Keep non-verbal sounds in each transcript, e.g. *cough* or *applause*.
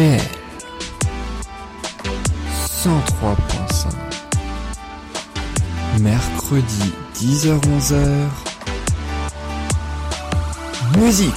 RDL 103.5 Mercredi 10h-11h Musique.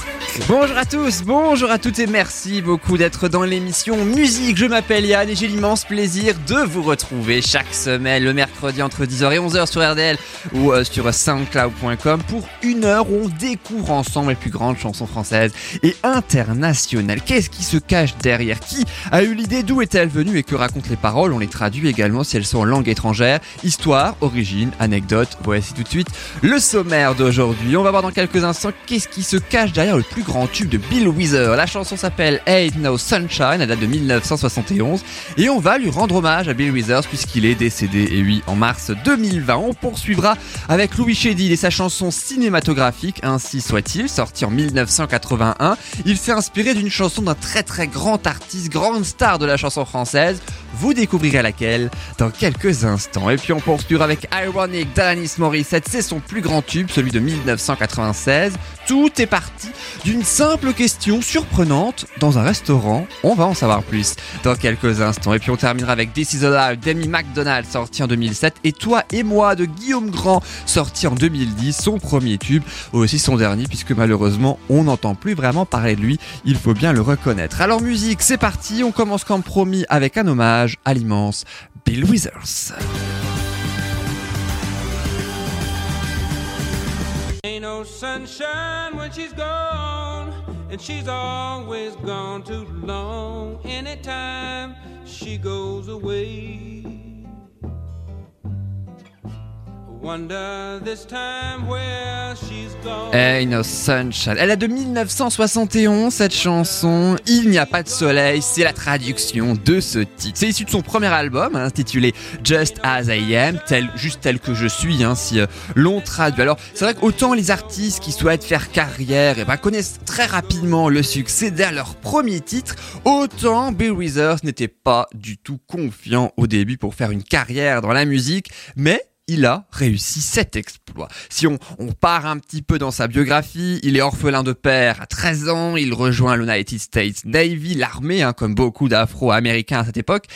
Bonjour à tous, bonjour à toutes et merci beaucoup d'être dans l'émission Musique. Je m'appelle Yann et j'ai l'immense plaisir de vous retrouver chaque semaine le mercredi entre 10h et 11h sur RDL ou euh, sur soundcloud.com pour une heure où on découvre ensemble les plus grandes chansons françaises et internationales. Qu'est-ce qui se cache derrière? Qui a eu l'idée? D'où est-elle venue? Et que racontent les paroles? On les traduit également si elles sont en langue étrangère. Histoire, origine, anecdote. Voici tout de suite le sommaire d'aujourd'hui. On va voir dans quelques instants qu'est-ce qui se cache derrière le plus grand tube de Bill Wither. La chanson s'appelle Ain't No Sunshine, elle date de 1971 et on va lui rendre hommage à Bill Withers puisqu'il est décédé et oui en mars 2020. On poursuivra avec Louis Chédid et sa chanson cinématographique Ainsi soit-il, sorti en 1981. Il s'est inspiré d'une chanson d'un très très grand artiste, grande star de la chanson française. Vous découvrirez laquelle dans quelques instants. Et puis on poursuivra avec Ironic d'Alanis Morissette, c'est son plus grand tube, celui de 1996. Tout est parti d'une simple question surprenante dans un restaurant. On va en savoir plus dans quelques instants. Et puis on terminera avec This is d'Amy McDonald sorti en 2007 et Toi et moi de Guillaume Grand sorti en 2010, son premier tube, aussi son dernier puisque malheureusement on n'entend plus vraiment parler de lui, il faut bien le reconnaître. Alors musique, c'est parti, on commence comme promis avec un hommage à l'immense Bill Withers. Ain't no sunshine. Elle a de 1971 cette chanson. Il n'y a pas de soleil, c'est la traduction de ce titre. C'est issu de son premier album hein, intitulé Just As I Am, tel, juste tel que je suis, hein, si euh, l'on traduit. Alors c'est vrai qu'autant les artistes qui souhaitent faire carrière eh ben, connaissent très rapidement le succès dès leur premier titre, autant Bill Withers n'était pas du tout confiant au début pour faire une carrière dans la musique, mais il a réussi cet exploit. Si on, part un petit peu dans sa biographie, il est orphelin de père à 13 ans, il rejoint l'United States Navy, l'armée, hein, comme beaucoup d'Afro-Américains à cette époque.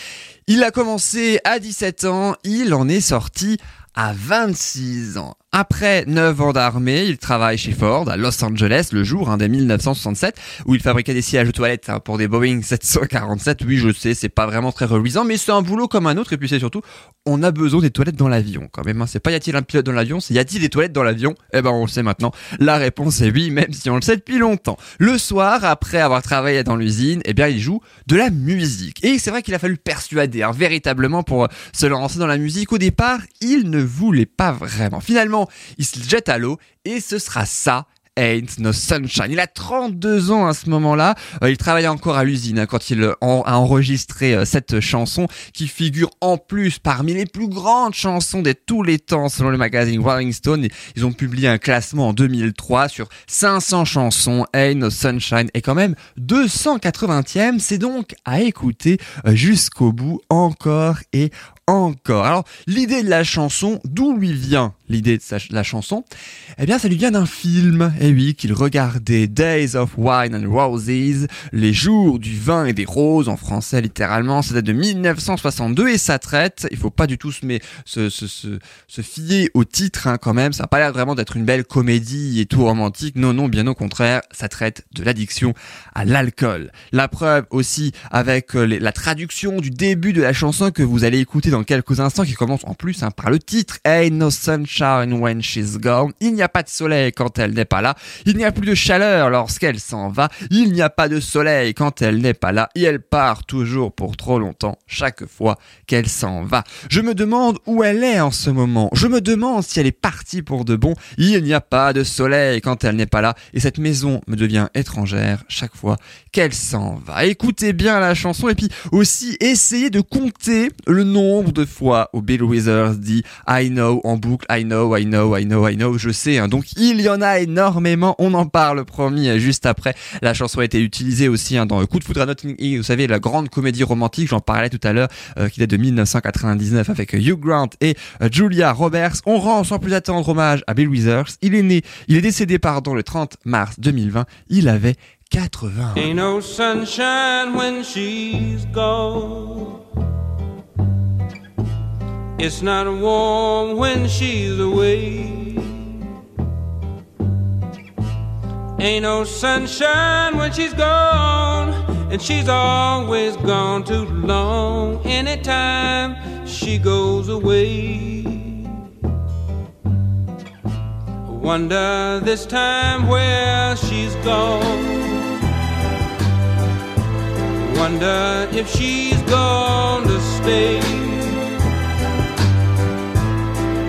Il a commencé à 17 ans, il en est sorti à 26 ans. Après 9 ans d'armée, il travaille chez Ford à Los Angeles le jour hein, dès 1967 où il fabriquait des sièges de toilettes hein, pour des Boeing 747. Oui, je sais, c'est pas vraiment très reluisant, mais c'est un boulot comme un autre et puis c'est surtout on a besoin des toilettes dans l'avion quand même. Hein. C'est pas y a-t-il un pilote dans l'avion, c'est y a-t-il des toilettes dans l'avion? Eh ben on le sait maintenant. La réponse est oui, même si on le sait depuis longtemps. Le soir, après avoir travaillé dans l'usine, eh bien il joue de la musique. Et c'est vrai qu'il a fallu persuader hein, véritablement pour se lancer dans la musique. Au départ, il ne voulait pas vraiment. Finalement il se jette à l'eau et ce sera ça Ain't No Sunshine. Il a 32 ans à ce moment-là. Euh, il travaillait encore à l'usine hein, quand il en, a enregistré euh, cette chanson qui figure en plus parmi les plus grandes chansons de tous les temps selon le magazine Rolling Stone. Ils ont publié un classement en 2003 sur 500 chansons. Ain't No Sunshine est quand même 280e. C'est donc à écouter euh, jusqu'au bout encore et encore. Alors, l'idée de la chanson, d'où lui vient? L'idée de la chanson Eh bien, ça lui vient d'un film, et oui, qu'il regardait, Days of Wine and Roses, les jours du vin et des roses, en français littéralement, ça date de 1962, et ça traite, il faut pas du tout se, mais, se, se, se, se fier au titre hein, quand même, ça n'a pas l'air vraiment d'être une belle comédie et tout romantique, non, non, bien au contraire, ça traite de l'addiction à l'alcool. La preuve aussi avec euh, la traduction du début de la chanson que vous allez écouter dans quelques instants, qui commence en plus hein, par le titre, Ain't No Sunshine When She's Gone, il n'y a pas de soleil quand elle n'est pas là, il n'y a plus de chaleur lorsqu'elle s'en va, il n'y a pas de soleil quand elle n'est pas là, et elle part toujours pour trop longtemps chaque fois qu'elle s'en va. Je me demande où elle est en ce moment, je me demande si elle est partie pour de bon, il n'y a pas de soleil quand elle n'est pas là, et cette maison me devient étrangère chaque fois qu'elle s'en va. Écoutez bien la chanson, et puis aussi essayez de compter le nombre de fois où Bill Withers dit I know en boucle, I know, I know, I know, I know, je sais. Hein. Donc il y en a énormément, on en parle promis juste après. La chanson a été utilisée aussi hein, dans Coup de foudre à Notting vous savez, la grande comédie romantique, j'en parlais tout à l'heure, euh, qui date de 1999 avec Hugh Grant et euh, Julia Roberts. On rend sans plus attendre hommage à Bill Withers. Il est né, il est décédé pardon le 30 mars 2020. Il avait 80. Ain't no sunshine when she's gone. It's not warm when she's away. Ain't no sunshine when she's gone, and she's always gone too long. Anytime she goes away. Wonder this time where she's gone. Wonder if she's gonna stay.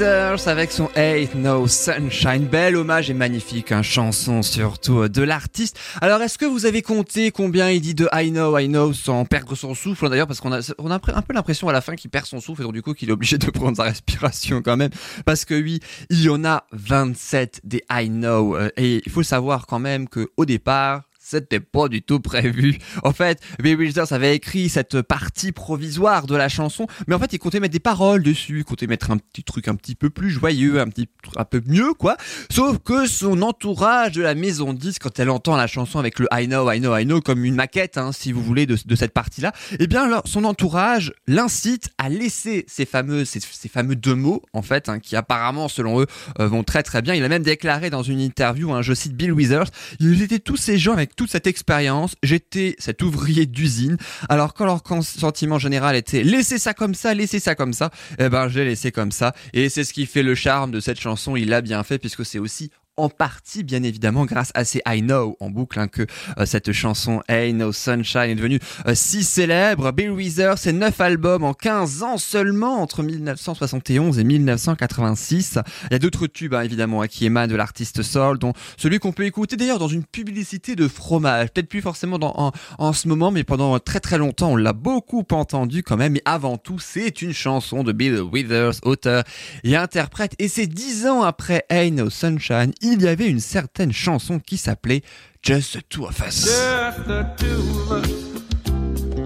Avec son Ain't No Sunshine. Bel hommage et magnifique, hein, chanson surtout euh, de l'artiste. Alors, est-ce que vous avez compté combien il dit de I know, I know sans perdre son souffle d'ailleurs Parce qu'on a, on a un peu l'impression à la fin qu'il perd son souffle et donc du coup qu'il est obligé de *laughs* prendre sa respiration quand même. Parce que oui, il y en a 27 des I know. euh, Et il faut savoir quand même que au départ, c'était pas du tout prévu. *laughs* En fait, Bill Withers avait écrit cette partie provisoire de la chanson, mais en fait, il comptait mettre des paroles dessus, il comptait mettre un petit truc un petit peu plus joyeux, un petit un peu mieux, quoi. Sauf que son entourage de la maison 10, quand elle entend la chanson avec le I know, I know, I know, comme une maquette, hein, si vous voulez, de, de cette partie-là, eh bien, son entourage l'incite à laisser ces fameux, ces, ces fameux deux mots, en fait, hein, qui apparemment, selon eux, euh, vont très très bien. Il a même déclaré dans une interview, hein, je cite Bill Withers, ils étaient tous ces gens avec toute cette expérience, j'étais cet ouvrier d'usine, alors quand leur sentiment général était laissez ça comme ça, laissez ça comme ça, eh ben j'ai laissé comme ça, et c'est ce qui fait le charme de cette chanson, il l'a bien fait puisque c'est aussi en partie, bien évidemment, grâce à ces I Know en boucle, hein, que euh, cette chanson Ain't No Sunshine est devenue euh, si célèbre. Bill Withers, c'est 9 albums en 15 ans seulement, entre 1971 et 1986. Il y a d'autres tubes, hein, évidemment, hein, qui émanent de l'artiste Soul, dont celui qu'on peut écouter d'ailleurs dans une publicité de fromage. Peut-être plus forcément en, en ce moment, mais pendant très très longtemps, on l'a beaucoup entendu quand même. Mais avant tout, c'est une chanson de Bill Withers, auteur et interprète. Et c'est dix ans après Ain't No Sunshine, il y avait une certaine chanson qui s'appelait Just the Two of Us. Just the two of us.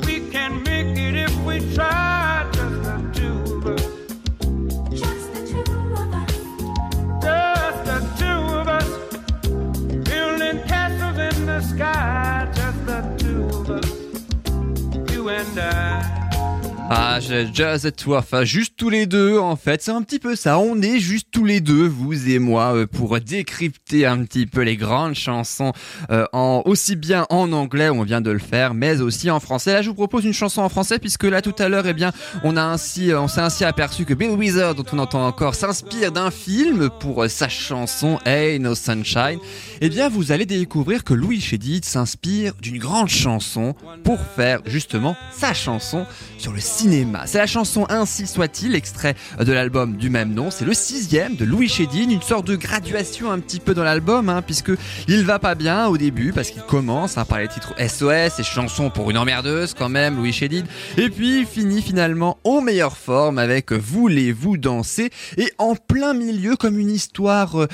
We can make it if we try. Just the two of us. Just the two of us. Just the two of us. Building castles in the sky. Just the two of us. You and I. Ah, the Two of Us, juste tous les deux en fait, c'est un petit peu ça, on est juste tous les deux, vous et moi, euh, pour décrypter un petit peu les grandes chansons, euh, en, aussi bien en anglais, on vient de le faire, mais aussi en français. Là, je vous propose une chanson en français, puisque là tout à l'heure, eh bien, on euh, on s'est ainsi aperçu que Bill Withers, dont on entend encore, s'inspire d'un film pour sa chanson Hey No Sunshine. Eh bien, vous allez découvrir que Louis Chédid s'inspire d'une grande chanson pour faire justement sa chanson sur le C'est la chanson Ainsi soit-il, extrait de l'album du même nom. C'est le sixième de Louis Chédid, une sorte de graduation un petit peu dans l'album, hein, puisque il va pas bien au début, parce qu'il commence par les titres SOS et chansons pour une emmerdeuse quand même, Louis Chédid, et puis finit finalement en meilleure forme avec Voulez-vous danser, et en plein milieu, comme une histoire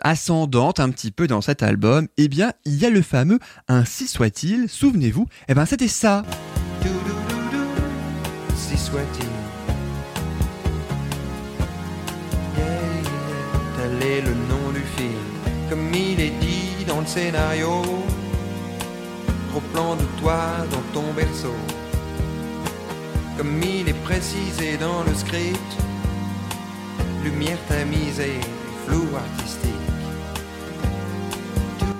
ascendante un petit peu dans cet album, eh bien il y a le fameux Ainsi soit-il, souvenez-vous, eh ben c'était ça. Scénario, gros plan de toi dans ton berceau. Comme il est précisé dans le script, lumière tamisée, flou artistique.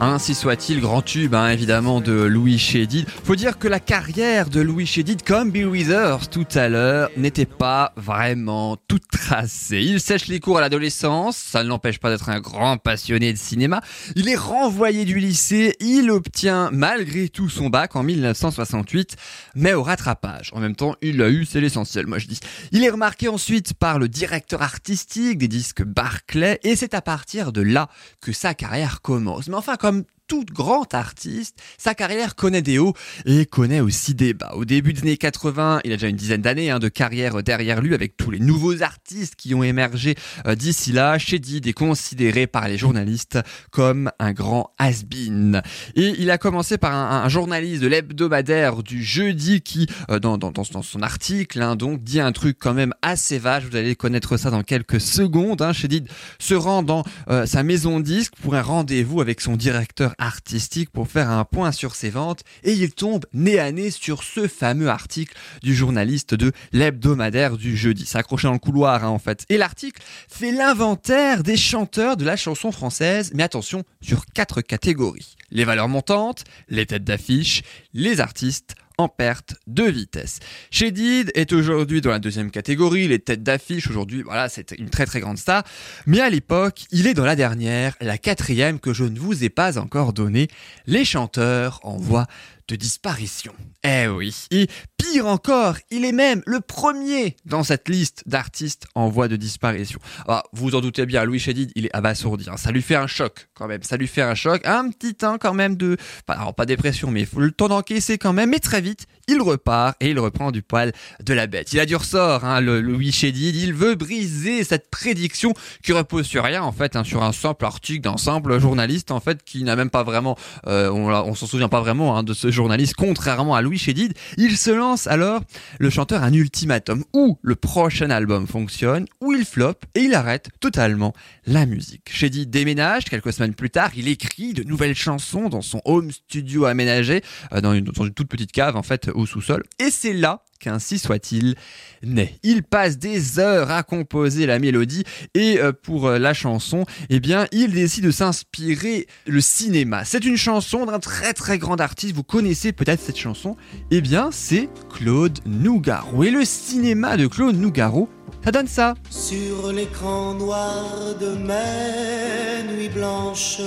Ainsi soit-il, grand tube hein, évidemment de Louis Chédid. Faut dire que la carrière de Louis Chédid, comme Bill Withers tout à l'heure, n'était pas vraiment toute tracée. Il sèche les cours à l'adolescence, ça ne l'empêche pas d'être un grand passionné de cinéma. Il est renvoyé du lycée, il obtient malgré tout son bac en 1968, mais au rattrapage. En même temps, il l'a eu, c'est l'essentiel, moi je dis. Il est remarqué ensuite par le directeur artistique des disques Barclay, et c'est à partir de là que sa carrière commence. Mais enfin, comme tout grand artiste, sa carrière connaît des hauts et connaît aussi des bas. Au début des années 80, il a déjà une dizaine d'années hein, de carrière derrière lui avec tous les nouveaux artistes qui ont émergé euh, d'ici là. Shedid est considéré par les journalistes comme un grand has-been. Et il a commencé par un, journaliste de l'hebdomadaire du jeudi qui, euh, dans, son article, hein, donc, dit un truc quand même assez vache. Vous allez connaître ça dans quelques secondes. Hein. Shedid se rend dans euh, sa maison disque pour un rendez-vous avec son directeur artistique pour faire un point sur ses ventes et il tombe nez à nez sur ce fameux article du journaliste de l'hebdomadaire du jeudi. S'accroché dans le couloir hein, en fait. Et l'article fait l'inventaire des chanteurs de la chanson française, mais attention, sur quatre catégories. Les valeurs montantes, les têtes d'affiche, les artistes en perte de vitesse. Shedid est aujourd'hui dans la deuxième catégorie, les têtes d'affiche aujourd'hui, voilà, c'est une très très grande star. Mais à l'époque, il est dans la dernière, la quatrième que je ne vous ai pas encore donnée, les chanteurs en voie de disparition. Eh oui. Et pire encore, il est même le premier dans cette liste d'artistes en voie de disparition. Ah, vous vous en doutez bien, Louis Chédid, il est abasourdi. hein. Ça lui fait un choc quand même. Ça lui fait un choc. Un petit temps quand même de... pas- Alors pas dépression, mais il faut le temps d'encaisser quand même. Mais très vite, il repart et il reprend du poil de la bête. Il a du ressort, hein, le Louis Chédid. Il veut briser cette prédiction qui repose sur rien, en fait, hein, sur un simple article d'un simple journaliste, en fait, qui n'a même pas vraiment... euh, on on s'en souvient pas vraiment de ce journaliste, contrairement à Louis Chédid. Il se lance alors, le chanteur, un ultimatum. Ou le prochain album fonctionne, ou il floppe et il arrête totalement la musique. Chédid déménage, quelques semaines plus tard, il écrit de nouvelles chansons dans son home studio aménagé, euh, dans une toute petite cave, en fait, au sous-sol. Et c'est là qu'ainsi soit-il naît. Il passe des heures à composer la mélodie et euh, pour euh, la chanson, eh bien, il décide de s'inspirer le cinéma. C'est une chanson d'un très très grand artiste, vous connaissez peut-être cette chanson, eh bien, c'est Claude Nougaro. Et le cinéma de Claude Nougaro, ça donne ça. Sur l'écran noir de mes nuits blanches,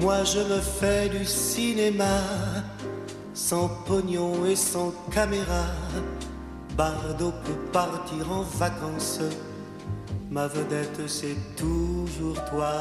moi je me fais du cinéma, sans pognon et sans caméra. Bardot peut partir en vacances, ma vedette c'est toujours toi.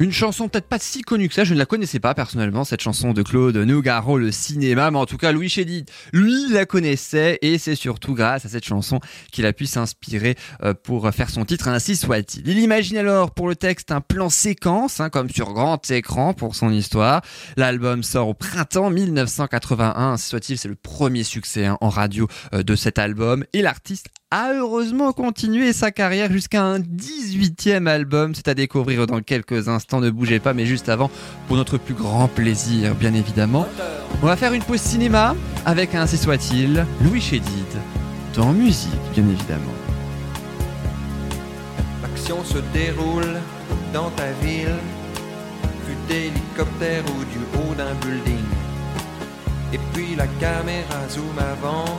Une chanson peut-être pas si connue que ça, je ne la connaissais pas personnellement, cette chanson de Claude Nougaro, le cinéma, mais en tout cas Louis Chédid, lui, la connaissait et c'est surtout grâce à cette chanson qu'il a pu s'inspirer euh, pour faire son titre, ainsi soit-il. Il imagine alors pour le texte un plan séquence, hein, comme sur grand écran pour son histoire. L'album sort au printemps 1981, ainsi soit-il, c'est le premier succès hein, en radio euh, de cet album et l'artiste a heureusement continué sa carrière jusqu'à un 18e album. C'est à découvrir dans quelques instants. Ne bougez pas, mais juste avant, pour notre plus grand plaisir, bien évidemment. On va faire une pause cinéma avec Ainsi soit-il, Louis Chédid, dans musique, bien évidemment. L'action se déroule dans ta ville, vue d'hélicoptère ou du haut d'un building. Et puis la caméra zoom avant,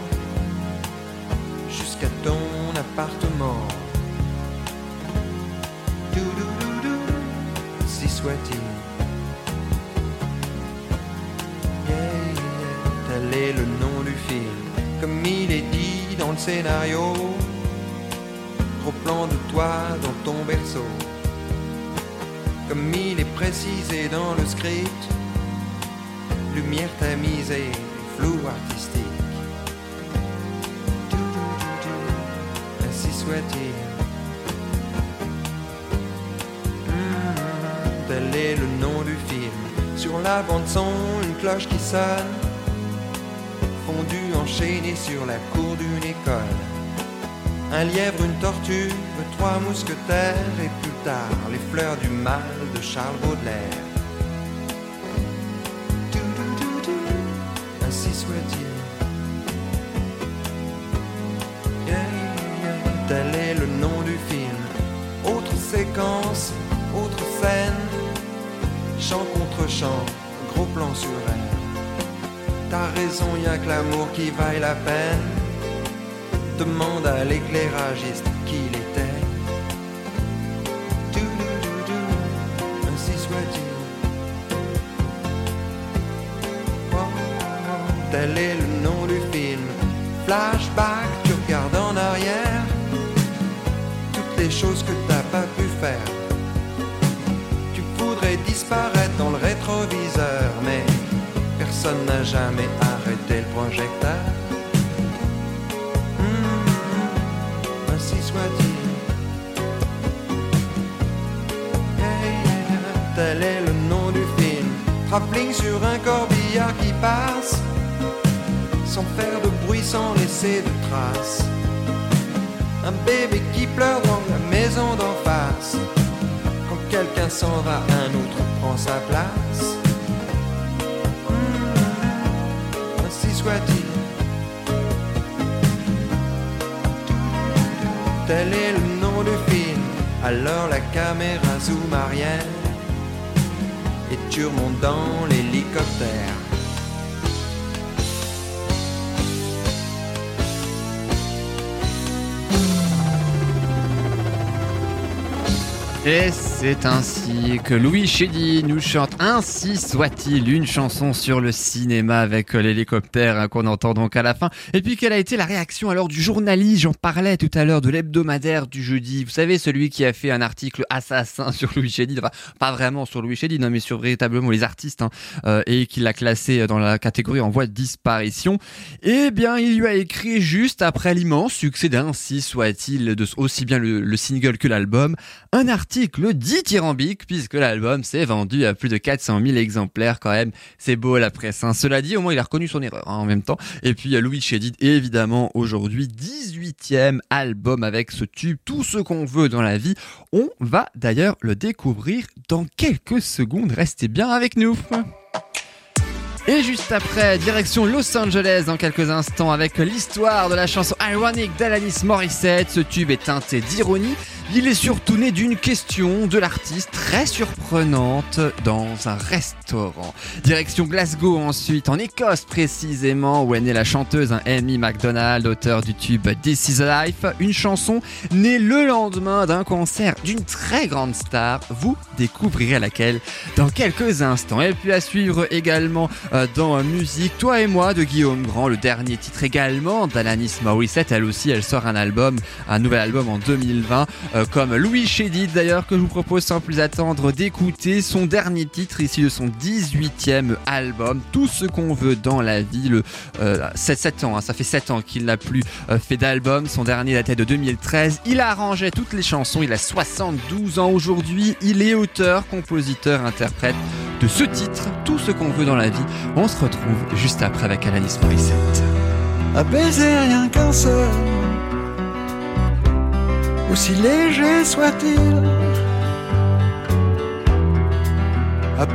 jusqu'à ton appartement. Si soit-il. Tel est le nom du film, comme il est dit dans le scénario. Gros plan de toi dans ton berceau. Comme il est précisé dans le script, lumière tamisée, flou artistique. Hmm, tel est le nom du film. Sur la bande son, une cloche qui sonne. Fondu enchaîné sur la cour d'une école. Un lièvre, une tortue, trois mousquetaires et plus tard les fleurs du mal de Charles Baudelaire. Raison, y a que l'amour qui vaille la peine. Demande à l'éclairagiste qui il était. Dou-dou-dou-dou, Ainsi soit-il. Oh, Tel est le nom du film. Flashback, tu regardes en arrière. Toutes les choses que t'as pas pu faire. Tu voudrais disparaître dans le rétroviseur, mais personne n'a jamais Hmm, ainsi soit-il. Tel est le nom du film. Travelling sur un corbillard qui passe, sans faire de bruit, sans laisser de traces. Un bébé qui pleure dans la maison d'en face. Quand quelqu'un s'en va, un autre prend sa place. Soit-il. Tel est le nom du film. Alors la caméra zoom arrière et tu remontes dans l'hélicoptère. Et c'est ainsi que Louis Chédy nous chante Ainsi soit-il une chanson sur le cinéma avec l'hélicoptère qu'on entend donc à la fin. Et puis quelle a été la réaction alors du journaliste? J'en parlais tout à l'heure de l'hebdomadaire du jeudi. Vous savez, celui qui a fait un article assassin *laughs* sur Louis Chédy. Enfin, pas vraiment sur Louis Chédy, non, mais sur véritablement les artistes. hein, euh, et qui l'a classé dans la catégorie en voie de disparition. Eh bien, il lui a écrit juste après l'immense succès d'Ainsi soit-il de aussi bien le, le single que l'album, un article dithyrambique puisque l'album s'est vendu à plus de 400 000 exemplaires quand même. C'est beau la presse. hein. Cela dit, au moins il a reconnu son erreur hein, en même temps. Et puis Louis Chédid, évidemment, aujourd'hui 18e album avec ce tube, tout ce qu'on veut dans la vie. On va d'ailleurs le découvrir dans quelques secondes. Restez bien avec nous. Et juste après, direction Los Angeles dans quelques instants avec l'histoire de la chanson Ironic d'Alanis Morissette. Ce tube est teinté d'ironie. Il est surtout né d'une question de l'artiste très surprenante dans un restaurant. Direction Glasgow ensuite, en Écosse précisément, où est née la chanteuse hein, Amy MacDonald, auteur du tube This is Life. Une chanson née le lendemain d'un concert d'une très grande star. Vous découvrirez laquelle dans quelques instants. Et puis à suivre également euh, dans euh, musique, Toi et moi de Guillaume Grand, le dernier titre également d'Alanis Morissette. Elle aussi, elle sort un album, un nouvel album en 2020, euh, comme Louis Chédid d'ailleurs, que je vous propose sans plus attendre d'écouter son dernier titre ici de son 18e album, Tout ce qu'on veut dans la vie. Le, euh, 7, 7 ans, hein, ça fait 7 ans qu'il n'a plus euh, fait d'album. Son dernier datait de 2013. Il a arrangé toutes les chansons. Il a 72 ans aujourd'hui. Il est auteur, compositeur, interprète de ce titre, Tout ce qu'on veut dans la vie. On se retrouve juste après avec Alanis Morissette. à baiser rien qu'un seul, aussi léger soit-il,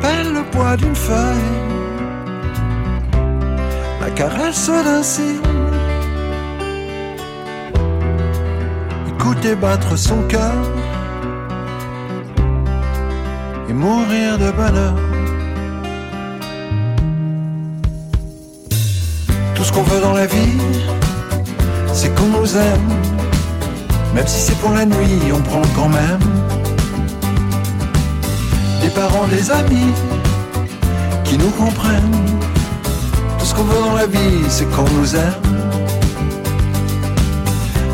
peine le poids d'une feuille, la caresse d'un cil, écouter battre son cœur et mourir de bonheur. Tout ce qu'on veut dans la vie, c'est qu'on nous aime. Même si c'est pour la nuit, on prend quand même. Des parents, des amis qui nous comprennent. Tout ce qu'on veut dans la vie, c'est qu'on nous aime.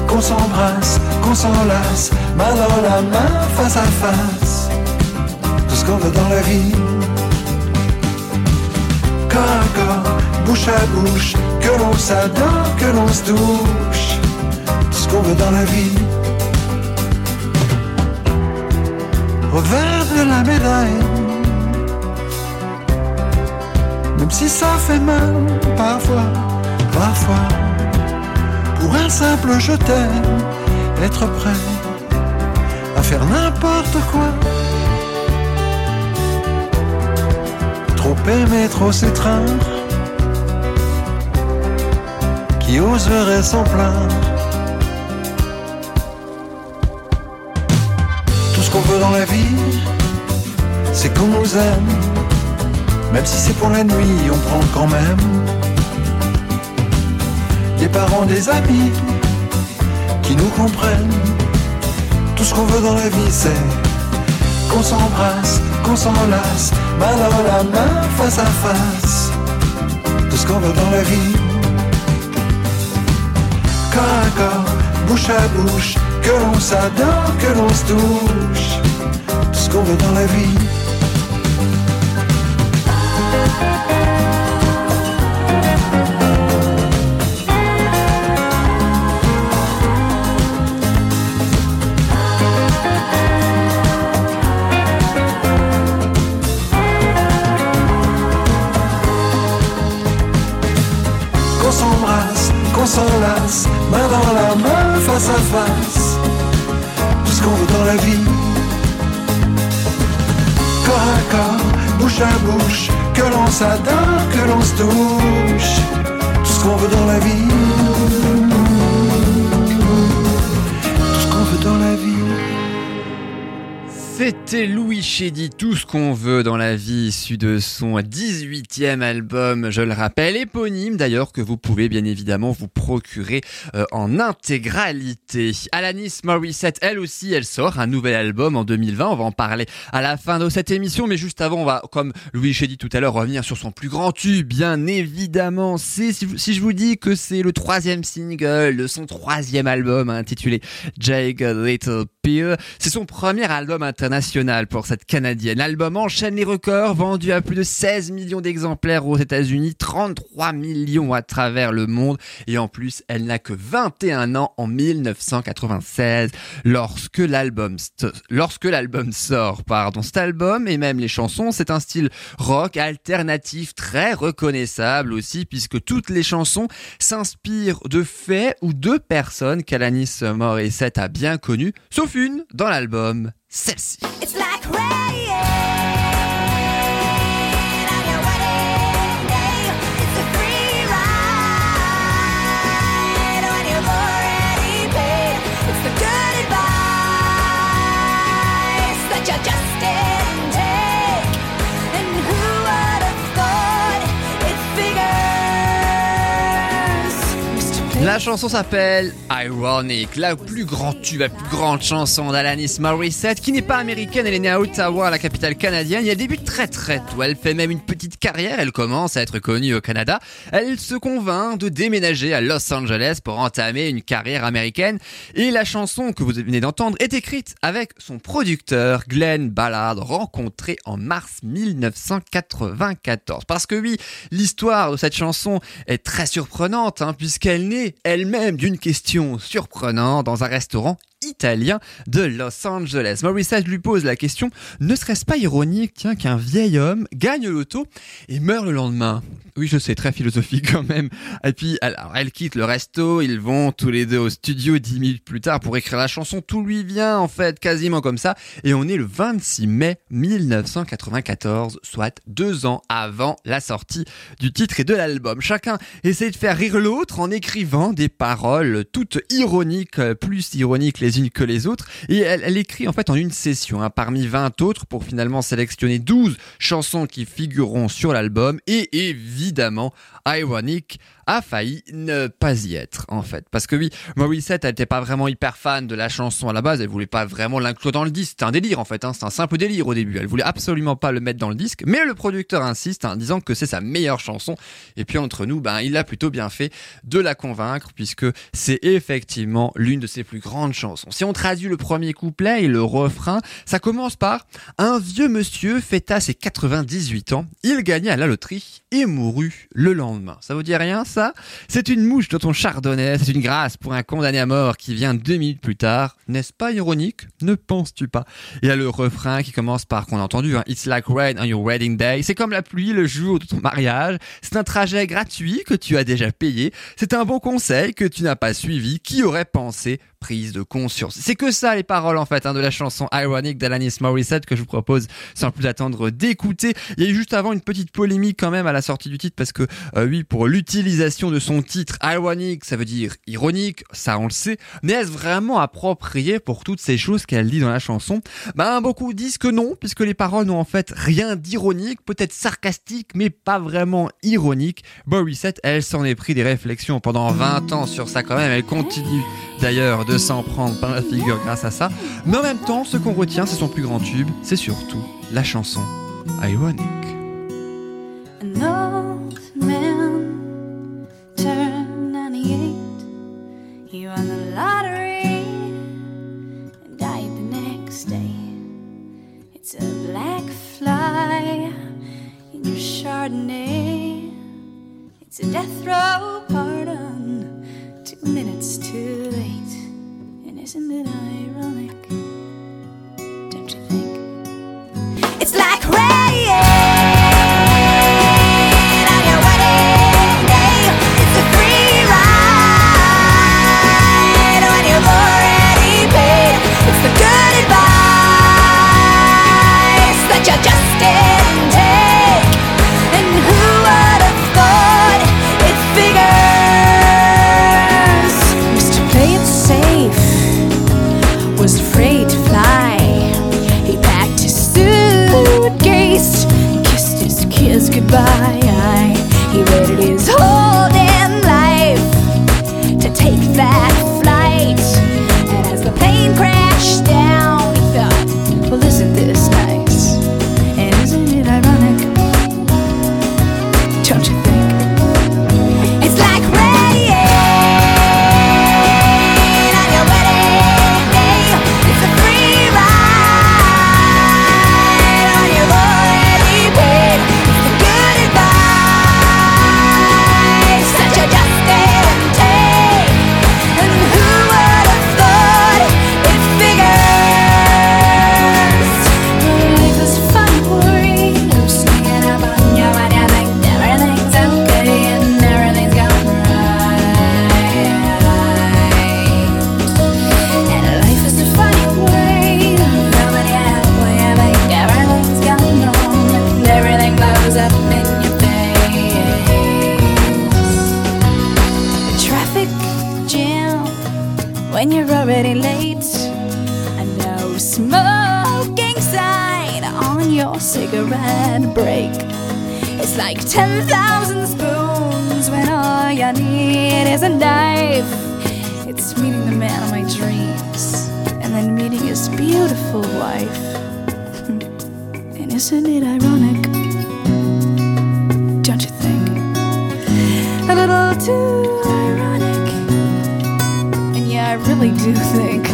Qu'on s'embrasse, qu'on s'enlace, main dans la main, face à face. Tout ce qu'on veut dans la vie. Corps à corps, bouche à bouche, que l'on s'adore, que l'on se touche, tout ce qu'on veut dans la vie. Revers de la médaille, même si ça fait mal parfois, parfois, pour un simple je t'aime, être prêt à faire n'importe quoi. Aimer, trop s'étreindre, qui oserait s'en plaindre. Tout ce qu'on veut dans la vie, c'est qu'on nous aime. Même si c'est pour la nuit, on prend quand même. Des parents, des amis qui nous comprennent. Tout ce qu'on veut dans la vie, c'est qu'on s'embrasse, qu'on s'enlace, main dans la main, face à face. Tout ce qu'on veut dans la vie. Corps à corps, bouche à bouche, que l'on s'adore, que l'on se touche. Tout ce qu'on veut dans la vie. S'enlace, main dans la main, face à face. Tout ce qu'on veut dans la vie. Corps à corps, bouche à bouche, que l'on s'adore, que l'on se touche. Tout ce qu'on veut dans la vie. C'était Louis Chédy, tout ce qu'on veut dans la vie, issu de son 18e album, je le rappelle, éponyme d'ailleurs, que vous pouvez bien évidemment vous procurer euh, en intégralité. Alanis Morissette, elle aussi, elle sort un nouvel album en 2020, on va en parler à la fin de cette émission, mais juste avant, on va, comme Louis Chédy tout à l'heure, revenir sur son plus grand tube, bien évidemment. Si, je vous dis que c'est le troisième single de son troisième album intitulé Jagged Little Pill, c'est son premier album international pour cette Canadienne. L'album enchaîne les records, vendu à plus de 16 millions d'exemplaires aux États-Unis, 33 millions à travers le monde, et en plus, elle n'a que 21 ans en 1996 lorsque l'album lorsque l'album sort. Pardon, cet album et même les chansons, c'est un style rock alternatif très reconnaissable aussi, puisque toutes les chansons s'inspirent de faits ou de personnes qu'Alanis Morissette a bien connues, sauf une dans l'album, celle-ci. La chanson s'appelle Ironic, la plus grande plus grande chanson d'Alanis Morissette, qui n'est pas américaine, elle est née à Ottawa, la capitale canadienne, et elle débute très très tôt. Elle fait même une petite carrière, elle commence à être connue au Canada. Elle se convainc de déménager à Los Angeles pour entamer une carrière américaine, et la chanson que vous venez d'entendre est écrite avec son producteur Glenn Ballard, rencontré en mars 1994. Parce que oui, l'histoire de cette chanson est très surprenante, hein, puisqu'elle naît elle-même d'une question surprenante dans un restaurant italien de Los Angeles. Morissette lui pose la question, ne serait-ce pas ironique, qu'un vieil homme gagne l'auto et meurt le lendemain? Oui, je sais, très philosophique quand même. Et puis, alors, elle quitte le resto, ils vont tous les deux au studio dix minutes plus tard pour écrire la chanson. Tout lui vient, en fait, quasiment comme ça. Et on est le 26 mai 1994, soit deux ans avant la sortie du titre et de l'album. Chacun essaie de faire rire l'autre en écrivant des paroles toutes ironiques, plus ironiques les que les autres. Et elle, elle écrit en fait en une session, hein, parmi 20 autres, pour finalement sélectionner 12 chansons qui figureront sur l'album. Et évidemment, Ironic a failli ne pas y être en fait. Parce que oui, Morissette, elle n'était pas vraiment hyper fan de la chanson à la base, elle voulait pas vraiment l'inclure dans le disque. C'était un délire en fait, hein. c'est un simple délire au début. Elle voulait absolument pas le mettre dans le disque, mais le producteur insiste en disant que c'est sa meilleure chanson. Et puis entre nous, ben, il a plutôt bien fait de la convaincre puisque c'est effectivement l'une de ses plus grandes chansons. Si on traduit le premier couplet et le refrain, ça commence par un vieux monsieur fêta ses 98 ans, il gagna à la loterie et mourut le lendemain. Ça vous dit rien ça? C'est une mouche dans ton chardonnay, c'est une grâce pour un condamné à mort qui vient deux minutes plus tard. N'est-ce pas ironique? Ne penses-tu pas? Il y a le refrain qui commence par qu'on a entendu, hein, It's like rain on your wedding day. C'est comme la pluie le jour de ton mariage. C'est un trajet gratuit que tu as déjà payé. C'est un bon conseil que tu n'as pas suivi. Qui aurait pensé prise de conscience. C'est que ça les paroles en fait hein, de la chanson Ironic d'Alanis Morissette que je vous propose sans plus attendre d'écouter. Il y a eu juste avant une petite polémique quand même à la sortie du titre parce que euh, oui pour l'utilisation de son titre Ironic ça veut dire ironique, ça on le sait, mais est-ce vraiment approprié pour toutes ces choses qu'elle dit dans la chanson? Ben beaucoup disent que non puisque les paroles n'ont en fait rien d'ironique, peut-être sarcastique mais pas vraiment ironique. Morissette elle s'en est pris des réflexions pendant 20 ans sur ça quand même, elle continue d'ailleurs de s'en prendre par la figure grâce à ça. Mais en même temps, ce qu'on retient, c'est son plus grand tube, c'est surtout la chanson Ironic. An old man turned 98. He won the lottery and died the next day. It's a black fly in your Chardonnay. It's a death row pardon, two minutes too late. Isn't it ironic? Don't you think? It's like rain your beautiful wife. and isn't it ironic? Don't you think? A little too ironic. And yeah, I really do think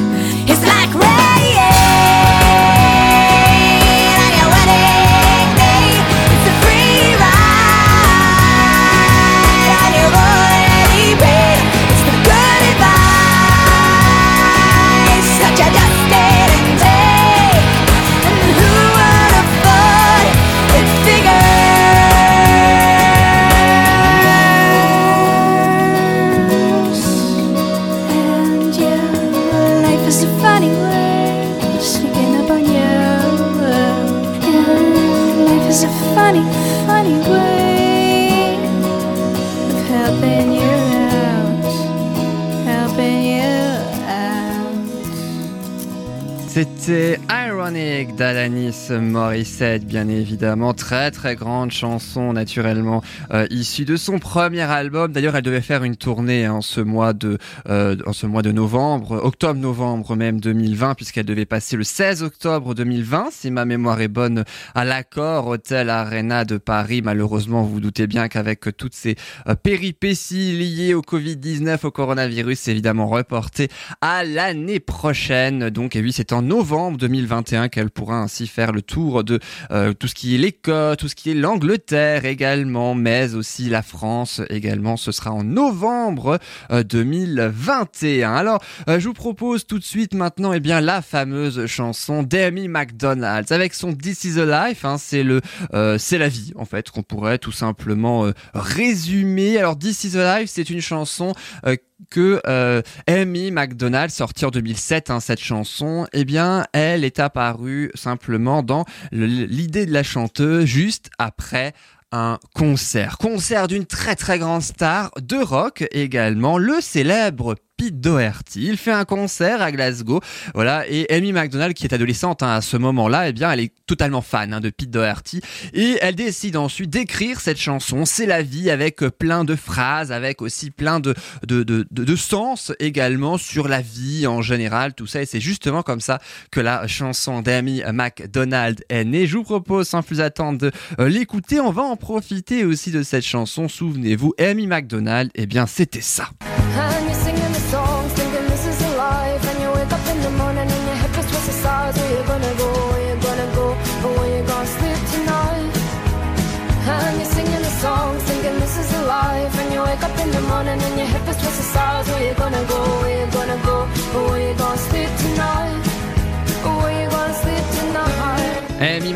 d'Alanis Morissette, bien évidemment. Très très grande chanson, naturellement, euh, issue de son premier album. D'ailleurs, elle devait faire une tournée en ce mois de, euh, en ce mois de novembre, octobre-novembre même 2020, puisqu'elle devait passer le 16 octobre 2020, si ma mémoire est bonne, à l'accord Hôtel Arena de Paris. Malheureusement, vous vous doutez bien qu'avec toutes ces euh, péripéties liées au Covid-19, au coronavirus, c'est évidemment reporté à l'année prochaine. Donc, et oui, c'est en novembre 2021 qu'elle pourra ainsi faire le tour de euh, tout ce qui est l'Écosse, tout ce qui est l'Angleterre également, mais aussi la France également. Ce sera en novembre euh, 2021. Alors, euh, je vous propose tout de suite maintenant, eh bien, la fameuse chanson d'Amy McDonald's avec son This is a Life. Hein, c'est le, euh, la vie en fait qu'on pourrait tout simplement euh, résumer. Alors, This is a Life, c'est une chanson euh, que euh, Amy McDonald, sortie en 2007, hein, cette chanson, eh bien, elle est apparue simplement dans l'idée de la chanteuse juste après un concert. Concert d'une très très grande star de rock également, le célèbre Pete Doherty. Il fait un concert à Glasgow, voilà, et Amy McDonald, qui est adolescente hein, à ce moment-là, eh bien, elle est totalement fan hein, de Pete Doherty, et elle décide ensuite d'écrire cette chanson. C'est la vie avec plein de phrases, avec aussi plein de de, de, de, de sens également sur la vie en général, tout ça, et c'est justement comme ça que la chanson d'Amy McDonald est née. Je vous propose sans plus attendre de euh, l'écouter. On va en profiter aussi de cette chanson. Souvenez-vous, Amy McDonald, eh bien, c'était ça.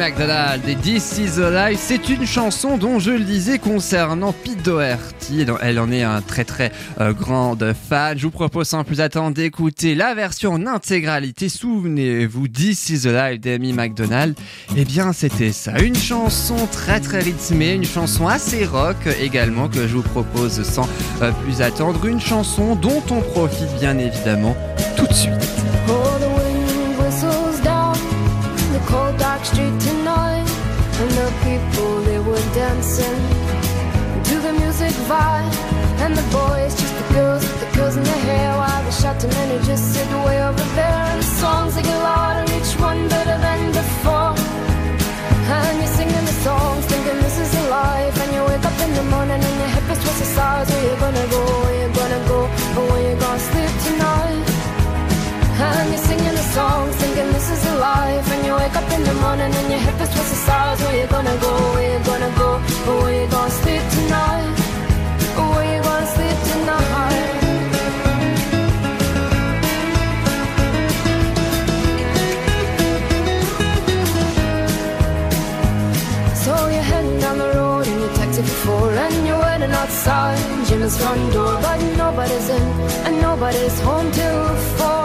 McDonald et This Is c'est une chanson dont je le disais concernant Pete Doherty. Elle en est un très très euh, grande fan. Je vous propose sans plus attendre d'écouter la version en intégralité. Souvenez-vous, This Is Life d'Amy McDonald. Eh bien, c'était ça. Une chanson très très rythmée, une chanson assez rock également que je vous propose sans euh, plus attendre. Une chanson dont on profite bien évidemment tout de suite. Oh, dancing to the music vibe, and the boys just the girls with the girls in their hair, while the shouting men just sit way over there, and the songs they get louder, each one better than before. And you're singing the songs, thinking this is a life, and you wake up in the morning and your head twice the size. Where you gonna go? Where you gonna go? Or where you gonna sleep tonight? And you're singing the songs, thinking this is a life. And you wake up in the morning and your hip is twisted sides. Where you gonna go? Where you gonna go? Where you gonna sleep tonight? Where you gonna sleep tonight? So you're heading down the road in your taxi for four And you're waiting outside Jim's front door But nobody's in and nobody's home till four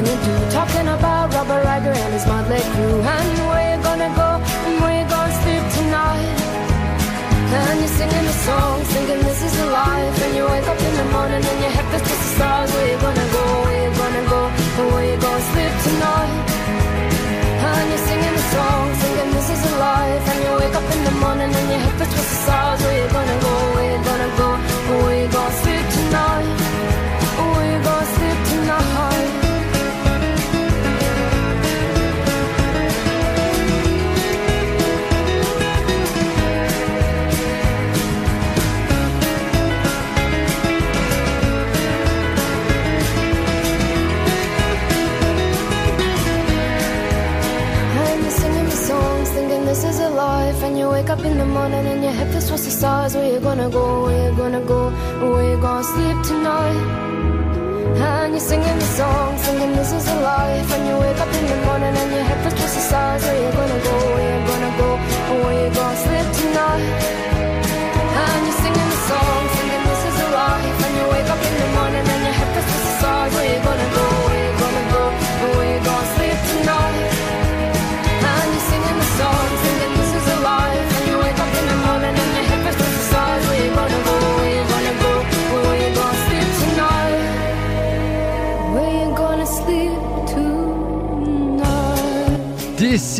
with nothing to do. Talking about Robert Riger and his motley crew. And where you gonna go and where you gonna sleep tonight. And you're singing the songs, thinking this is a life. And you wake up in the morning and your head feels just the stars Where you gonna go, where you gonna go And where you gonna sleep tonight. And you're singing the song, thinking this is a life. And you wake up in the morning and your head feels twisted sides Where you gonna go, where you gonna go Where you gonna sleep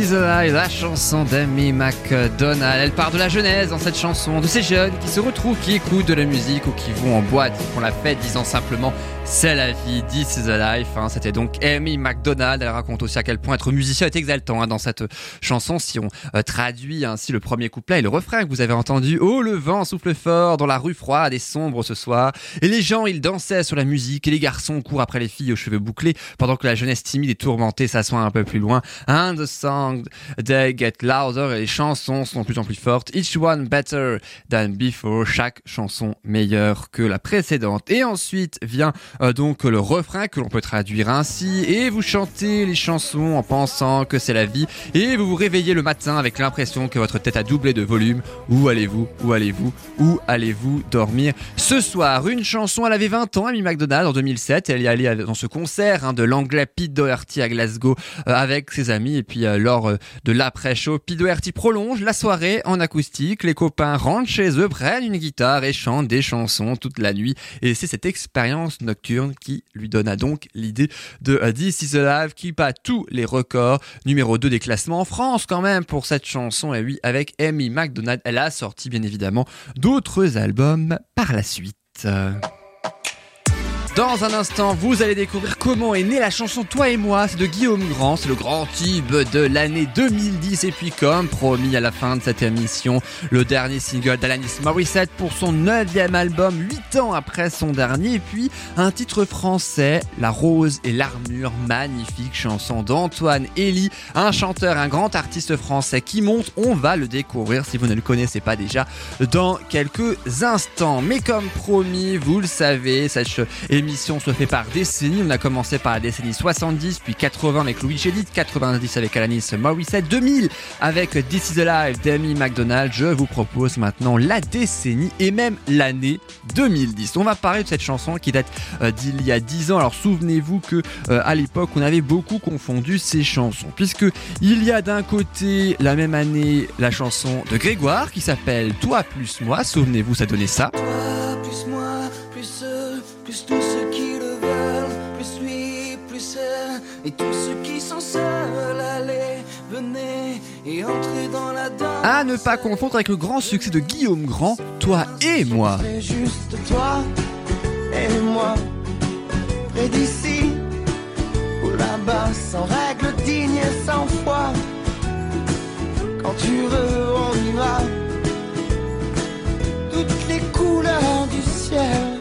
la chanson d'Amy McDonald. Elle part de la genèse dans cette chanson, de ces jeunes qui se retrouvent, qui écoutent de la musique ou qui vont en boîte, qui font la fête, disant simplement c'est la vie, this is a life. hein. C'était donc Amy McDonald. Elle raconte aussi à quel point être musicien est exaltant hein, dans cette chanson. Si on euh, traduit ainsi le premier couplet et le refrain que vous avez entendu, oh le vent souffle fort dans la rue froide et sombre ce soir. Et les gens ils dansaient sur la musique et les garçons courent après les filles aux cheveux bouclés pendant que la jeunesse timide et tourmentée s'assoit un peu plus loin. And the songs they get louder et les chansons sont de plus en plus fortes. Each one better than before. Chaque chanson meilleure que la précédente. Et ensuite vient donc le refrain que l'on peut traduire ainsi et vous chantez les chansons en pensant que c'est la vie et vous vous réveillez le matin avec l'impression que votre tête a doublé de volume. Où allez-vous? Où allez-vous? Où allez-vous dormir? Ce soir Une chanson, elle avait 20 ans, Amy McDonald en 2007. Elle y allait dans ce concert hein, de l'anglais Pete Doherty à Glasgow euh, avec ses amis et puis euh, lors euh, de l'après-show, Pete Doherty prolonge la soirée en acoustique. Les copains rentrent chez eux, prennent une guitare et chantent des chansons toute la nuit. Et c'est cette expérience nocturne qui lui donna donc l'idée de euh, This is Alive qui bat tous les records. Numéro 2 des classements en France quand même pour cette chanson. Et oui, avec Amy McDonald, elle a sorti bien évidemment d'autres albums par la suite. Dans un instant, vous allez découvrir comment est née la chanson Toi et moi. C'est de Guillaume Grand, c'est le grand tube de l'année 2010. Et puis, comme promis à la fin de cette émission, le dernier single d'Alanis Morissette pour son neuvième album, 8 ans après son dernier. Et puis, un titre français, La Rose et l'Armure, magnifique chanson d'Antoine Elie, un chanteur, un grand artiste français qui monte. On va le découvrir si vous ne le connaissez pas déjà dans quelques instants. Mais comme promis, vous le savez, cette ch- émission se fait par décennie. On a commencé par la décennie 70, puis 80 avec Louis Chédid, 90 avec Alanis Morissette, 2000 avec This is Alive d'Amy McDonald. Je vous propose maintenant la décennie et même l'année 2010. On va parler de cette chanson qui date euh, d'il y a 10 ans. Alors souvenez-vous que euh, à l'époque, on avait beaucoup confondu ces chansons, puisque il y a d'un côté la même année la chanson de Grégoire qui s'appelle Toi plus moi. Souvenez-vous, ça donnait ça. Toi, plus moi, plus plus et tous ceux qui sont seuls, allez, venez et entrez dans la danse. À ne pas confondre avec le grand succès de Guillaume Grand, Toi et moi. C'est juste toi et moi, près d'ici ou là-bas, sans règle digne et sans foi. Quand tu veux, on y va. Toutes les couleurs du ciel.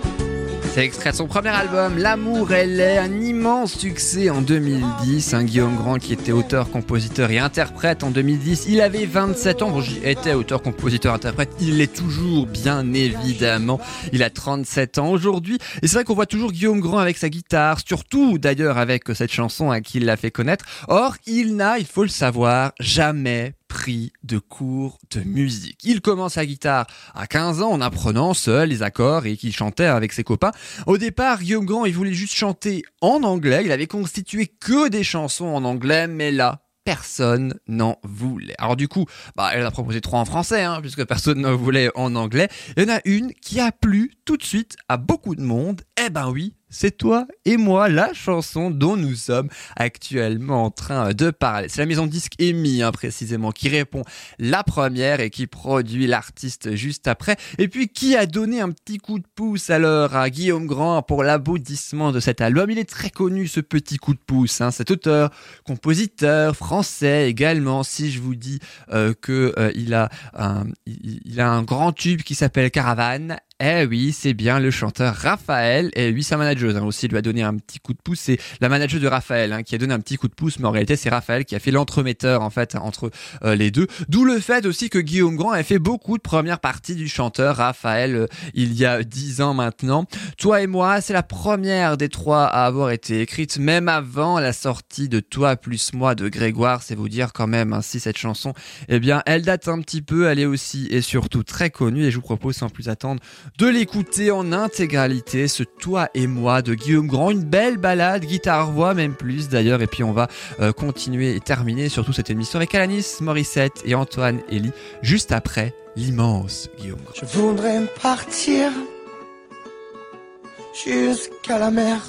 C'est extrait de son premier album, L'amour elle est, un immense succès en 2010. Un Guillaume Grand qui était auteur, compositeur et interprète en 2010. Il avait 27 ans, bon j'y étais auteur, compositeur, interprète. Il l'est toujours, bien évidemment. Il a 37 ans aujourd'hui. Et c'est vrai qu'on voit toujours Guillaume Grand avec sa guitare, surtout d'ailleurs avec cette chanson à qui il l'a fait connaître. Or, il n'a, il faut le savoir, jamais pris de cours de musique. Il commence la guitare à 15 ans en apprenant seul les accords et qu'il chantait avec ses copains. Au départ, Guillaume Grand, il voulait juste chanter en anglais. Il avait constitué que des chansons en anglais, mais là, personne n'en voulait. Alors du coup, bah, elle a proposé trois en français, hein, puisque personne n'en voulait en anglais. Il y en a une qui a plu tout de suite à beaucoup de monde. Eh ben oui, c'est toi et moi, la chanson dont nous sommes actuellement en train de parler. C'est la maison de disque EMI, hein, précisément, qui répond la première et qui produit l'artiste juste après. Et puis, qui a donné un petit coup de pouce alors à Guillaume Grand pour l'aboutissement de cet album? Il est très connu, ce petit coup de pouce, hein, cet auteur, compositeur, français également. Si je vous dis euh, euh, il a un grand tube qui s'appelle Caravane, eh oui, c'est bien le chanteur Raphaël. Et lui, sa manageuse hein, aussi lui a donné un petit coup de pouce. C'est la manageuse de Raphaël hein, qui a donné un petit coup de pouce, mais en réalité, c'est Raphaël qui a fait l'entremetteur en fait entre euh, les deux. D'où le fait aussi que Guillaume Grand a fait beaucoup de premières parties du chanteur Raphaël euh, il y a dix ans maintenant. Toi et moi, c'est la première des trois à avoir été écrite, même avant la sortie de Toi plus moi de Grégoire. C'est vous dire quand même hein, si cette chanson, eh bien, elle date un petit peu. Elle est aussi et surtout très connue. Et je vous propose sans plus attendre de l'écouter en intégralité, ce Toi et moi de Guillaume Grand, une belle balade, guitare-voix même plus d'ailleurs, et puis on va euh, continuer et terminer surtout cette émission avec Alanis Morissette et Antoine Elie, juste après l'immense Guillaume Grand. Je voudrais partir jusqu'à la mer,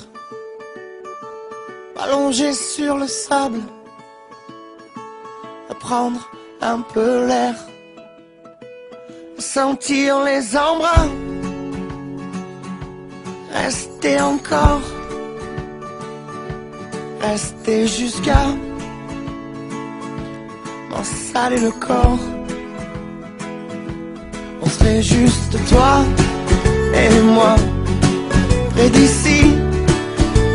allongé sur le sable, prendre un peu l'air, sentir les embruns, rester encore, rester jusqu'à m'en saler le corps. On serait juste toi et moi, près d'ici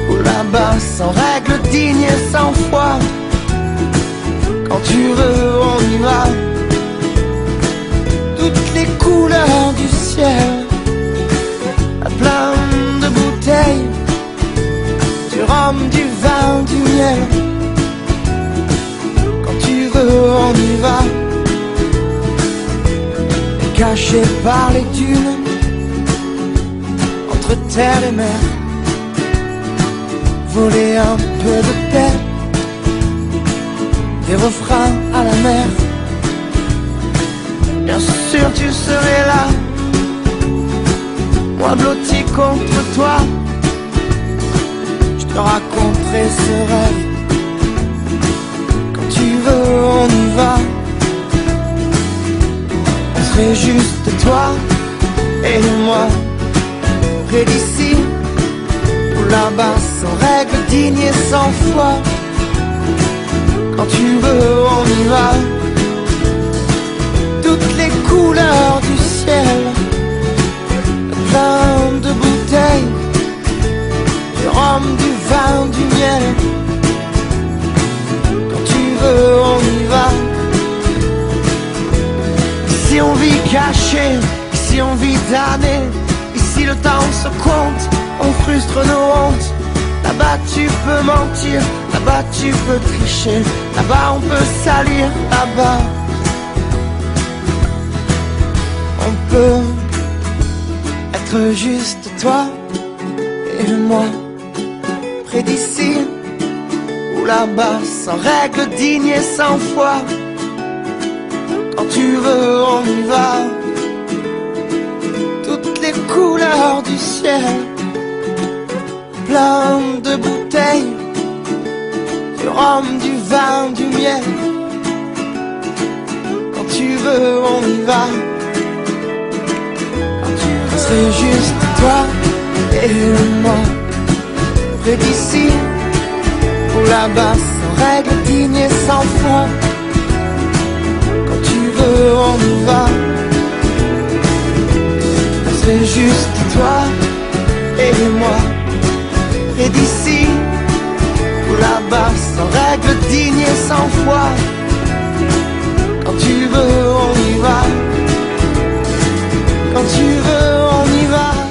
ou là-bas, sans règle digne et sans foi. Quand tu veux, on y va. Caché par les dunes, entre terre et mer. Voler un peu de paix, des refrains à la mer. Bien sûr, tu serais là, moi blotti contre toi. Je te raconterai ce rêve. Quand tu veux, on y va. Serait juste toi et moi, près d'ici ou là-bas, sans règles dignes et sans foi. Quand tu veux, on y va. Toutes les couleurs du ciel, plein de bouteilles, du rhum, du vin, du miel. Quand tu veux, on y va. Ici on vit caché, ici on vit damné, ici le temps se compte, on frustre nos hontes. Là-bas tu peux mentir, là-bas tu peux tricher, là-bas on peut salir, là-bas on peut être juste toi et moi, près d'ici ou là-bas, sans règles dignes et sans foi. Quand tu veux, on y va. Toutes les couleurs du ciel, plein de bouteilles, du rhum, du vin, du miel. Quand tu veux, on y va. Quand tu veux, c'est juste toi et moi, près d'ici ou là-bas, sans règles dignes et sans foi. Veux, on y va. C'est juste toi et moi, près d'ici ou là-bas, sans règles dignes et sans foi. Quand tu veux, on y va. Quand tu veux, on y va.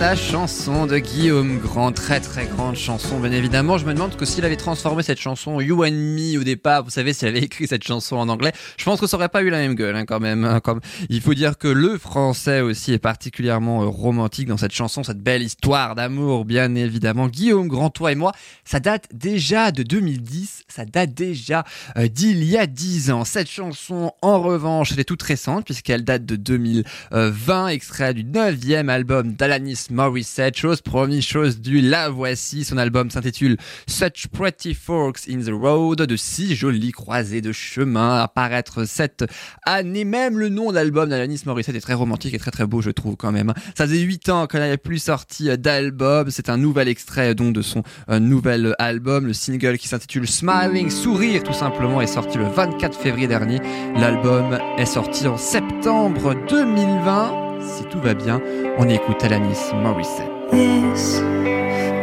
La chanson de Guillaume Grand, très très grande chanson, bien évidemment. Je me demande que s'il avait transformé cette chanson You and Me au départ, vous savez, s'il avait écrit cette chanson en anglais, je pense que ça aurait pas eu la même gueule, hein, quand même. hein, comme... Il faut dire que le français aussi est particulièrement euh, romantique dans cette chanson, cette belle histoire d'amour, bien évidemment. Guillaume Grand, toi et moi, ça date déjà de 2010, ça date déjà euh, d'il y a 10 ans. Cette chanson, en revanche, elle est toute récente puisqu'elle date de 2020, extrait du 9e album d'Alanis Morissette. Chose promis, chose due, la voici. Son album s'intitule Such Pretty Forks in the Road, de si jolies croisées de chemin à paraître cette année. Même le nom d'album d'Alanis Morissette est très romantique et très très beau, je trouve quand même. Ça faisait 8 ans qu'elle n'avait plus sorti d'album. C'est un nouvel extrait donc de son euh, nouvel album. Le single qui s'intitule Smiling, Sourire tout simplement, est sorti le 24 février dernier. L'album est sorti en septembre 2020. Si tout va bien, on écoute Alanis Morissette. This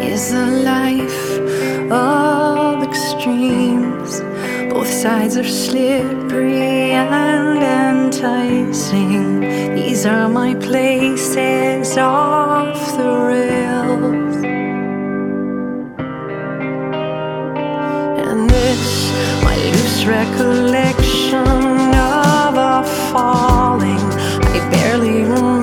is a life of extremes. Both sides are slippery and enticing. These are my places off the rails. And this, my loose recollection of a falling. it barely remembers.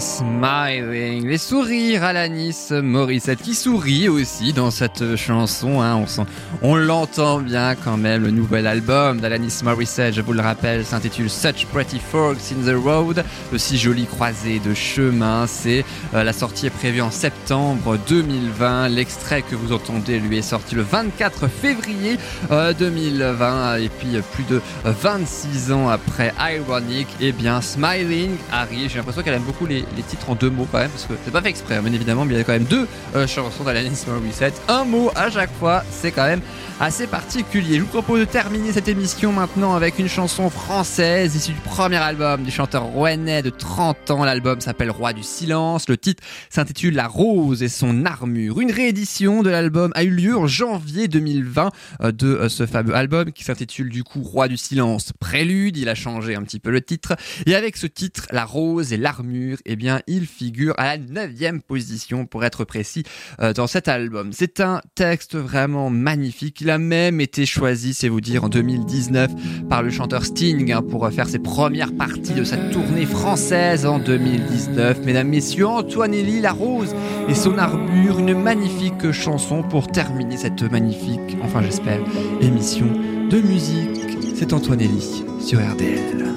Smiling, les sourires Alanis Morissette qui sourit aussi dans cette chanson. hein. On, on l'entend bien quand même. Le nouvel album d'Alanis Morissette, je vous le rappelle, s'intitule Such Pretty Forks in the Road. Le si joli croisé de chemin. C'est euh, la sortie est prévue en septembre 2020. L'extrait que vous entendez lui est sorti le 24 février euh, 2020. Et puis euh, plus de 26 ans après Ironic, et bien Smiling arrive. J'ai l'impression qu'elle aime beaucoup les, les titres en deux mots quand même, parce que c'est pas fait exprès, hein, bien évidemment, mais il y a quand même deux euh, chansons d'Alanis Morissette. Un mot à chaque fois, c'est quand même assez particulier. Je vous propose de terminer cette émission maintenant avec une chanson française issue du premier album du chanteur rouennais de 30 ans. L'album s'appelle Roi du silence. Le titre s'intitule La rose et son armure. Une réédition de l'album a eu lieu en janvier 2020 euh, de euh, ce fameux album qui s'intitule du coup Roi du silence prélude. Il a changé un petit peu le titre. Et avec ce titre, La rose et l'armure, eh il figure à la neuvième position pour être précis euh, dans cet album. C'est un texte vraiment magnifique. Il a même été choisi, c'est vous dire, en 2019 par le chanteur Sting hein, pour faire ses premières parties de sa tournée française en 2019. Mesdames, messieurs, Antoine Elie, La Rose et son armure, une magnifique chanson pour terminer cette magnifique, enfin j'espère, émission de musique. C'est Antoine Elie sur RDL.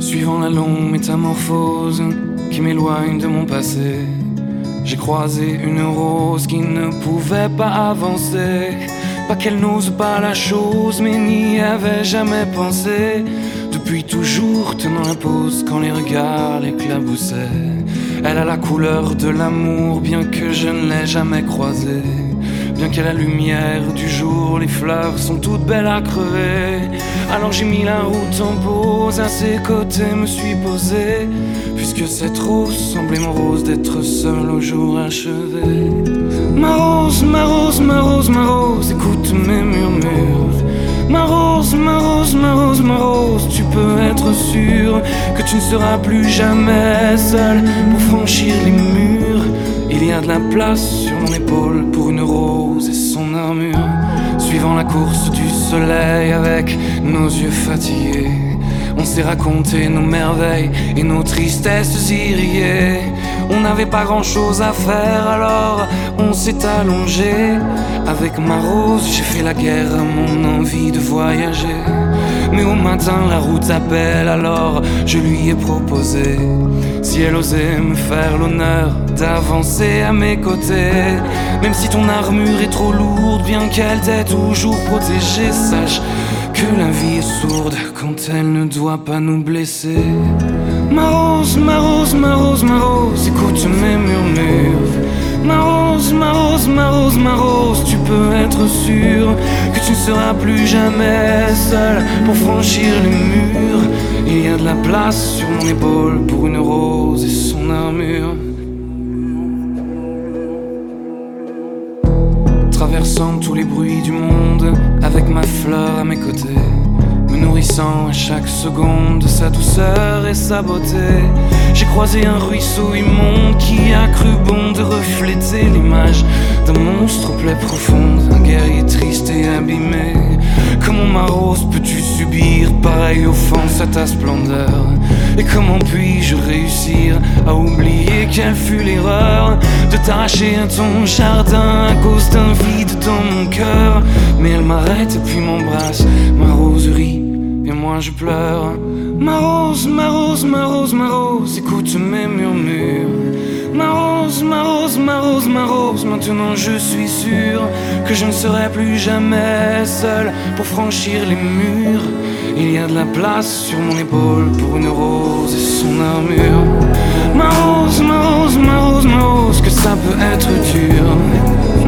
Suivant la longue métamorphose qui m'éloigne de mon passé, j'ai croisé une rose qui ne pouvait pas avancer. Pas qu'elle n'ose pas la chose, mais n'y avait jamais pensé. Depuis toujours tenant la pose quand les regards l'éclaboussaient. Elle a la couleur de l'amour, bien que je ne l'ai jamais croisée. Bien qu'à la lumière du jour, les fleurs sont toutes belles à crever. Alors j'ai mis la route en pause, à ses côtés me suis posé. Puisque cette rose semblait mon rose d'être seul au jour achevé. Ma rose, ma rose, ma rose, ma rose, écoute mes murmures. Ma rose, ma rose, ma rose, ma rose, tu peux être sûr que tu ne seras plus jamais seul pour franchir les murs. Il y a de la place mon épaule pour une rose et son armure. Suivant la course du soleil avec nos yeux fatigués, on s'est raconté nos merveilles et nos tristesses iriées. On n'avait pas grand chose à faire alors on s'est allongé. Avec ma rose, j'ai fait la guerre à mon envie de voyager. Mais au matin, la route appelle, alors je lui ai proposé. Si elle osait me faire l'honneur d'avancer à mes côtés. Même si ton armure est trop lourde, bien qu'elle t'ait toujours protégée, sache que la vie est sourde quand elle ne doit pas nous blesser. Ma rose, ma rose, ma rose, ma rose, écoute mes murmures. Ma rose, ma rose, ma rose, ma rose, tu peux être sûr que tu ne seras plus jamais seul pour franchir les murs. Il y a de la place sur mon épaule pour une rose et son armure. Traversant tous les bruits du monde avec ma fleur à mes côtés, me nourrissant à chaque seconde de sa douceur et sa beauté. J'ai croisé un ruisseau immonde qui a cru bon de refléter l'image d'un monstre aux plaies un guerrier triste et abîmé. Comment ma rose peux-tu subir pareille offense à ta splendeur? Et comment puis-je réussir à oublier quelle fut l'erreur de t'arracher à ton jardin à cause d'un vide dans mon cœur? Mais elle m'arrête et puis m'embrasse, ma rose rit et moi je pleure. Ma rose, ma rose, ma rose, ma rose, écoute mes murmures. Ma rose, ma rose, ma rose, ma rose, maintenant je suis sûr que je ne serai plus jamais seul pour franchir les murs. Il y a de la place sur mon épaule pour une rose et son armure. Ma rose, ma rose, ma rose, ma rose, que ça peut être dur.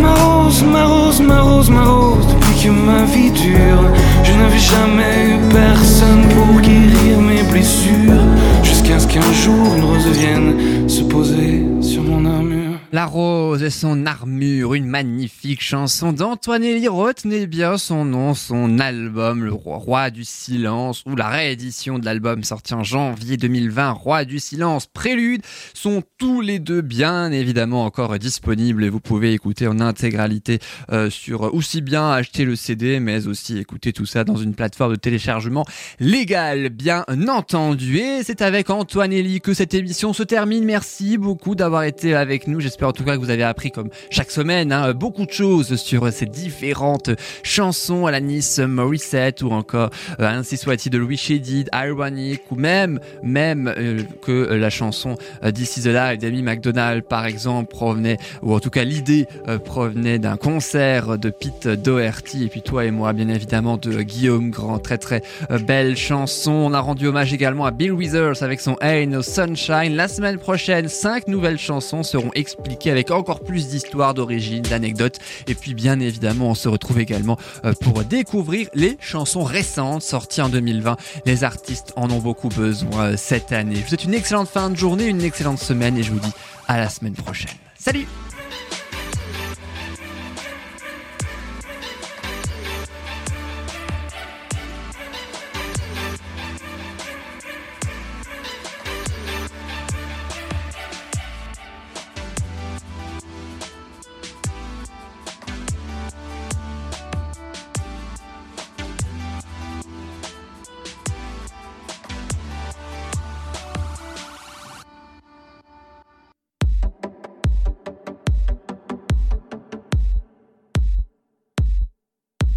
Ma rose, ma rose, ma rose, ma rose, depuis que ma vie dure, je n'avais jamais eu personne pour guérir mes blessures. Jusqu'à ce qu'un jour une rose vienne se poser sur mon armure. La rose et son armure, une magnifique chanson d'Antoine Elie, retenez bien son nom, son album, Le Roi du Silence, ou la réédition de l'album sorti en janvier 2020, Roi du Silence, Prélude, sont tous les deux bien évidemment encore disponibles et vous pouvez écouter en intégralité euh, sur aussi bien acheter le CD, mais aussi écouter tout ça dans une plateforme de téléchargement légale, bien entendu. Et c'est avec Antoine Elie que cette émission se termine. Merci beaucoup d'avoir été avec nous. En tout cas que vous avez appris comme chaque semaine hein, beaucoup de choses sur ces différentes chansons à la Nice Morissette ou encore euh, ainsi soit-il de Louis Chédid, Ironic ou même même euh, que la chanson euh, This is the Life d'Amy McDonald par exemple provenait ou en tout cas l'idée provenait d'un concert de Pete Doherty. Et puis toi et moi bien évidemment de Guillaume Grand. Très très belle chanson. On a rendu hommage également à Bill Withers avec son Ain't No Sunshine. La semaine prochaine cinq nouvelles chansons seront expliquées avec encore plus d'histoires d'origine d'anecdotes. Et puis bien évidemment on se retrouve également euh, pour découvrir les chansons récentes sorties en 2020 les artistes en ont beaucoup besoin euh, cette année. Je vous souhaite une excellente fin de journée une excellente semaine et je vous dis à la semaine prochaine. Salut